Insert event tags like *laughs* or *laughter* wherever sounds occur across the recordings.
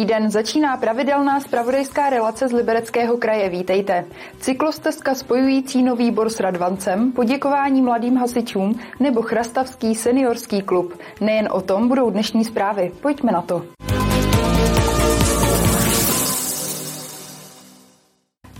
Dobrý den, začíná pravidelná spravodajská relace z Libereckého kraje. Vítejte. Cyklostezka spojující Nový Bor s Radvancem, poděkování mladým hasičům nebo Chrastavský seniorský klub. Nejen o tom budou dnešní zprávy. Pojďme na to.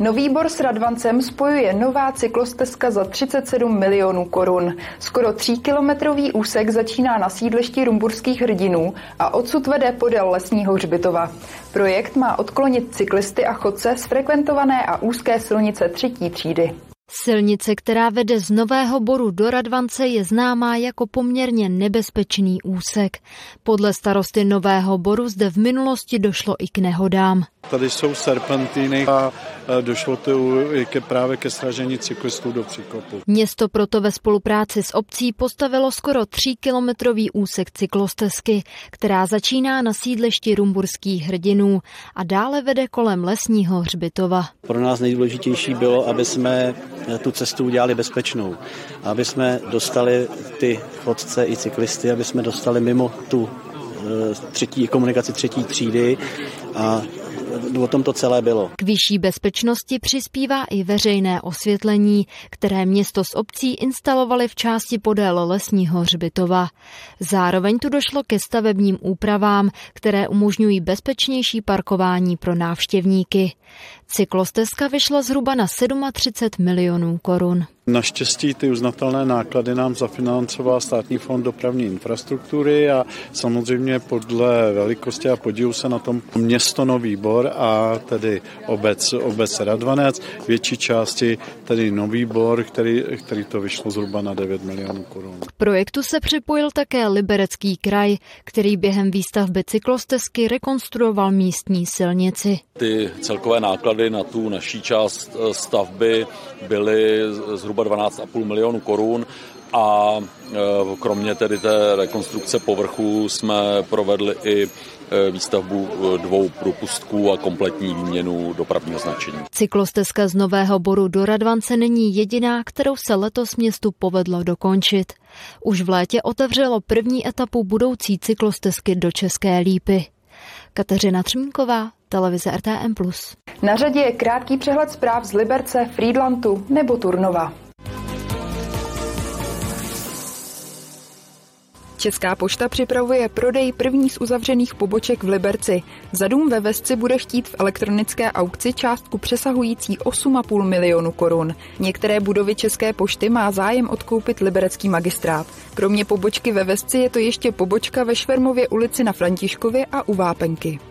Nový Bor s Radvancem spojuje nová cyklostezka za 37 milionů korun. Skoro tříkilometrový úsek začíná na sídlišti rumburských hrdinů a odsud vede podél lesního hřbitova. Projekt má odklonit cyklisty a chodce z frekventované a úzké silnice třetí třídy. Silnice, která vede z Nového Boru do Radvance, je známá jako poměrně nebezpečný úsek. Podle starosty Nového Boru zde v minulosti došlo i k nehodám. Tady jsou serpentíny a došlo to i ke právě ke sražení cyklistů do příkopu. Město proto ve spolupráci s obcí postavilo skoro 3-kilometrový úsek cyklostezky, která začíná na sídlišti rumburských hrdinů a dále vede kolem lesního hřbitova. Pro nás nejdůležitější bylo, aby jsme tu cestu udělali bezpečnou, aby jsme dostali ty chodce i cyklisty, aby jsme dostali mimo tu eh, třetí komunikaci třetí třídy a o tom to celé bylo. K vyšší bezpečnosti přispívá i veřejné osvětlení, které město s obcí instalovali v části podél lesního hřbitova. Zároveň tu došlo ke stavebním úpravám, které umožňují bezpečnější parkování pro návštěvníky. Cyklostezka vyšla zhruba na 37 milionů korun. Naštěstí ty uznatelné náklady nám zafinancoval Státní fond dopravní infrastruktury a samozřejmě podle velikosti a podílu se na tom město Nový Bor a tedy obec, obec Radvanec, větší části tedy Nový Bor, který, který to vyšlo zhruba na 9 milionů korun. K projektu se připojil také Liberecký kraj, který během výstavby cyklostezky rekonstruoval místní silnici. Ty celkové náklady na tu naší část stavby byly zhruba zhruba 12,5 milionů korun a e, kromě tedy té rekonstrukce povrchu jsme provedli i e, výstavbu dvou propustků a kompletní výměnu dopravního značení. Cyklostezka z Nového Boru do Radvance není jediná, kterou se letos městu povedlo dokončit. Už v létě otevřelo první etapu budoucí cyklostezky do České Lípy. Kateřina Třmínková, televize RTM+. Na řadě je krátký přehled zpráv z Liberce, Friedlandu nebo Turnova. Česká pošta připravuje prodej první z uzavřených poboček v Liberci. Za dům ve Vesci bude chtít v elektronické aukci částku přesahující 8,5 milionu korun. Některé budovy České pošty má zájem odkoupit liberecký magistrát. Kromě pobočky ve Vesci je to ještě pobočka ve Švermově ulici na Františkově a u Vápenky.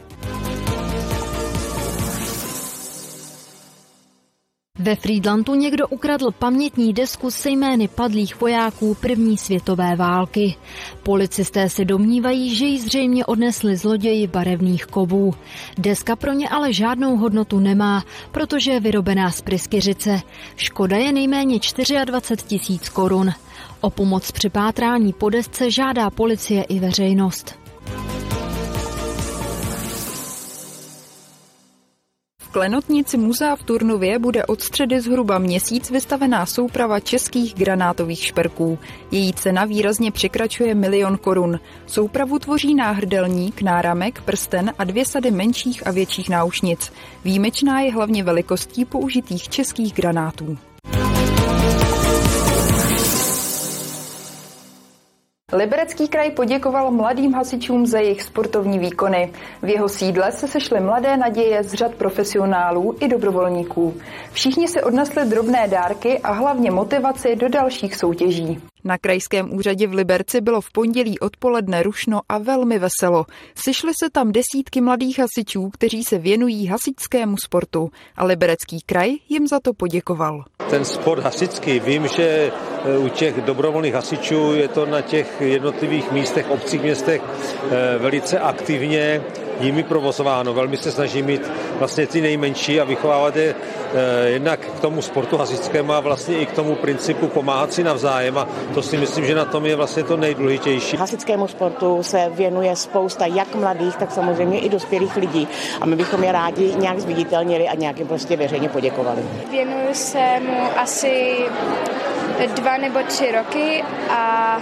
Ve Friedlandu někdo ukradl pamětní desku se jmény padlých vojáků první světové války. Policisté se domnívají, že ji zřejmě odnesli zloději barevných kovů. Deska pro ně ale žádnou hodnotu nemá, protože je vyrobená z pryskyřice. Škoda je nejméně 24 tisíc korun. O pomoc při pátrání po desce žádá policie i veřejnost. Klenotnici muzea v Turnově bude od středy zhruba měsíc vystavená souprava českých granátových šperků. Její cena výrazně překračuje milion korun. Soupravu tvoří náhrdelník, náramek, prsten a dvě sady menších a větších náušnic. Výjimečná je hlavně velikostí použitých českých granátů. Liberecký kraj poděkoval mladým hasičům za jejich sportovní výkony. V jeho sídle se sešly mladé naděje z řad profesionálů i dobrovolníků. Všichni si odnesli drobné dárky a hlavně motivaci do dalších soutěží. Na krajském úřadě v Liberci bylo v pondělí odpoledne rušno a velmi veselo. Sešly se tam desítky mladých hasičů, kteří se věnují hasičskému sportu a Liberecký kraj jim za to poděkoval. Ten sport hasičský, vím, že e, u těch dobrovolných hasičů je to na těch jednotlivých místech, obcích, městech e, velice aktivně jimi provozováno. Velmi se snaží mít vlastně ty nejmenší a vychovávat je eh, jednak k tomu sportu hasičskému a vlastně i k tomu principu pomáhat si navzájem a to si myslím, že na tom je vlastně to nejdůležitější. Hasičskému sportu se věnuje spousta jak mladých, tak samozřejmě i dospělých lidí a my bychom je rádi nějak zviditelnili a nějak jim prostě veřejně poděkovali. Věnuju se mu asi dva nebo tři roky a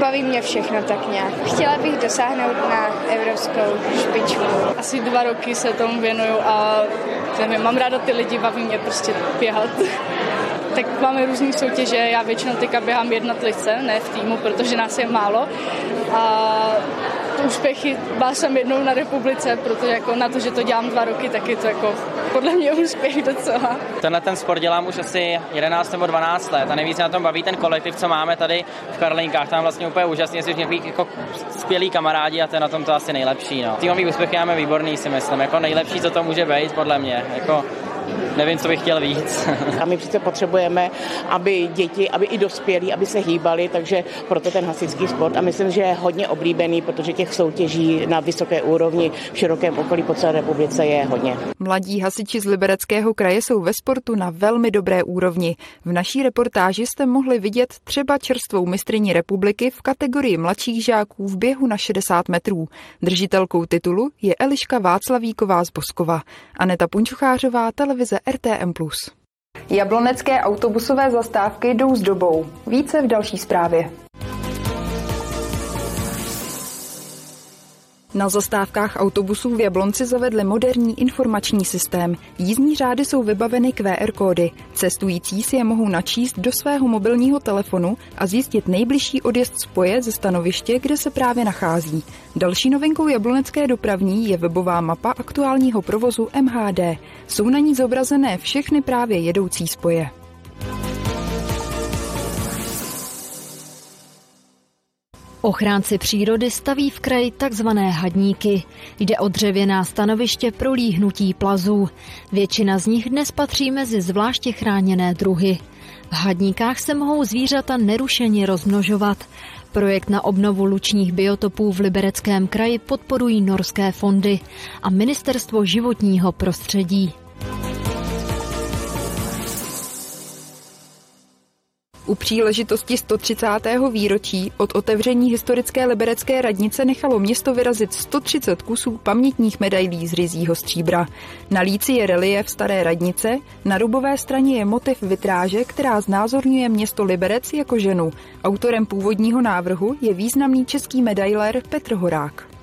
Baví mě všechno tak nějak. Chtěla bych dosáhnout na evropskou špičku. Asi dva roky se tomu věnuju a nevím, mám ráda ty lidi, baví mě prostě běhat. *laughs* tak máme různé soutěže, já většinou teďka běhám jednotlivce, ne v týmu, protože nás je málo. A úspěchy byla jsem jednou na republice, protože jako na to, že to dělám dva roky, tak je to jako podle mě úspěch docela. Tenhle ten sport dělám už asi 11 nebo 12 let a nejvíc na tom baví ten kolektiv, co máme tady v Karlinkách. Tam vlastně úplně úžasně, jsi nějaký jako skvělý kamarádi a to je na tom to asi nejlepší. No. Týmový úspěchy máme výborný, si myslím. Jako nejlepší, co to může být, podle mě. Jako nevím, co bych chtěl víc. a my přece potřebujeme, aby děti, aby i dospělí, aby se hýbali, takže proto ten hasičský sport a myslím, že je hodně oblíbený, protože těch soutěží na vysoké úrovni v širokém okolí po celé republice je hodně. Mladí hasiči z Libereckého kraje jsou ve sportu na velmi dobré úrovni. V naší reportáži jste mohli vidět třeba čerstvou mistriní republiky v kategorii mladších žáků v běhu na 60 metrů. Držitelkou titulu je Eliška Václavíková z Boskova. Aneta Punčuchářová, televize RTM+. Jablonecké autobusové zastávky jdou s dobou. Více v další zprávě. Na zastávkách autobusů v Jablonci zavedli moderní informační systém. Jízdní řády jsou vybaveny QR kódy. Cestující si je mohou načíst do svého mobilního telefonu a zjistit nejbližší odjezd spoje ze stanoviště, kde se právě nachází. Další novinkou jablonecké dopravní je webová mapa aktuálního provozu MHD. Jsou na ní zobrazené všechny právě jedoucí spoje. Ochránci přírody staví v kraji takzvané hadníky. Jde o dřevěná stanoviště pro líhnutí plazů. Většina z nich dnes patří mezi zvláště chráněné druhy. V hadníkách se mohou zvířata nerušeně rozmnožovat. Projekt na obnovu lučních biotopů v Libereckém kraji podporují norské fondy a Ministerstvo životního prostředí. U příležitosti 130. výročí od otevření historické liberecké radnice nechalo město vyrazit 130 kusů pamětních medailí z rizího stříbra. Na líci je relief staré radnice, na rubové straně je motiv vitráže, která znázorňuje město Liberec jako ženu. Autorem původního návrhu je významný český medailér Petr Horák.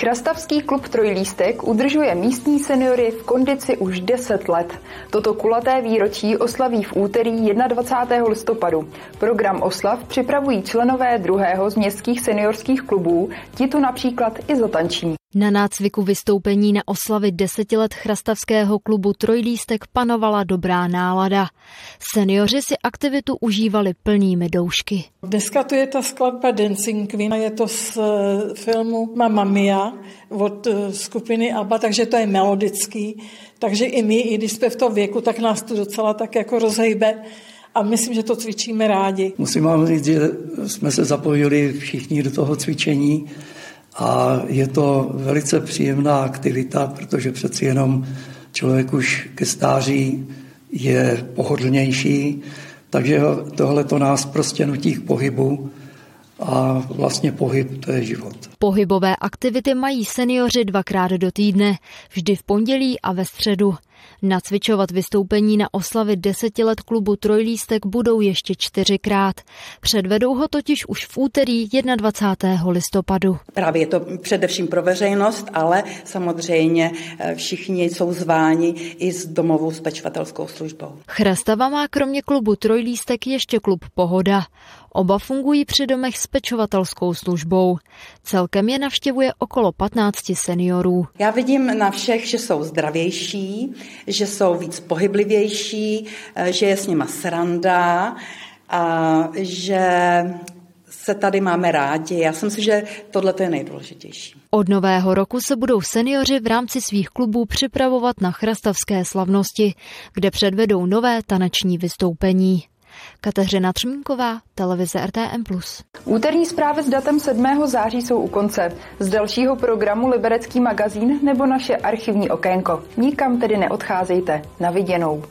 Chrastavský klub Trojlístek udržuje místní seniory v kondici už 10 let. Toto kulaté výročí oslaví v úterý 21. listopadu. Program oslav připravují členové druhého z městských seniorských klubů, ti tu například i zatančí. Na nácviku vystoupení na oslavy deseti let chrastavského klubu Trojlístek panovala dobrá nálada. Seniori si aktivitu užívali plnými doušky. Dneska to je ta skladba Dancing Queen, je to z eh, filmu Mamma Mia od eh, skupiny ABBA, takže to je melodický. Takže i my, i když jsme v tom věku, tak nás to docela tak jako rozhejbe a myslím, že to cvičíme rádi. Musím vám říct, že jsme se zapojili všichni do toho cvičení a je to velice příjemná aktivita, protože přeci jenom člověk už ke stáří je pohodlnější, takže tohle to nás prostě nutí k pohybu a vlastně pohyb to je život. Pohybové aktivity mají seniori dvakrát do týdne, vždy v pondělí a ve středu. Nacvičovat vystoupení na oslavy deseti let klubu Trojlístek budou ještě čtyřikrát. Předvedou ho totiž už v úterý 21. listopadu. Právě je to především pro veřejnost, ale samozřejmě eh, všichni jsou zváni i s domovou s pečovatelskou službou. Chrastava má kromě klubu Trojlístek ještě klub Pohoda. Oba fungují při domech s pečovatelskou službou. Celkem je navštěvuje okolo 15 seniorů. Já vidím na všech, že jsou zdravější, že jsou víc pohyblivější, eh, že je s nima sranda a že se tady máme rádi. Já si myslím, že tohle je nejdůležitější. Od nového roku se budou seniori v rámci svých klubů připravovat na chrastavské slavnosti, kde předvedou nové taneční vystoupení. Kateřina Třmínková, televize RTM+. Úterní zprávy s datem 7. září jsou u konce. Z dalšího programu Liberecký magazín nebo naše archivní okénko. Nikam tedy neodcházejte. Na viděnou.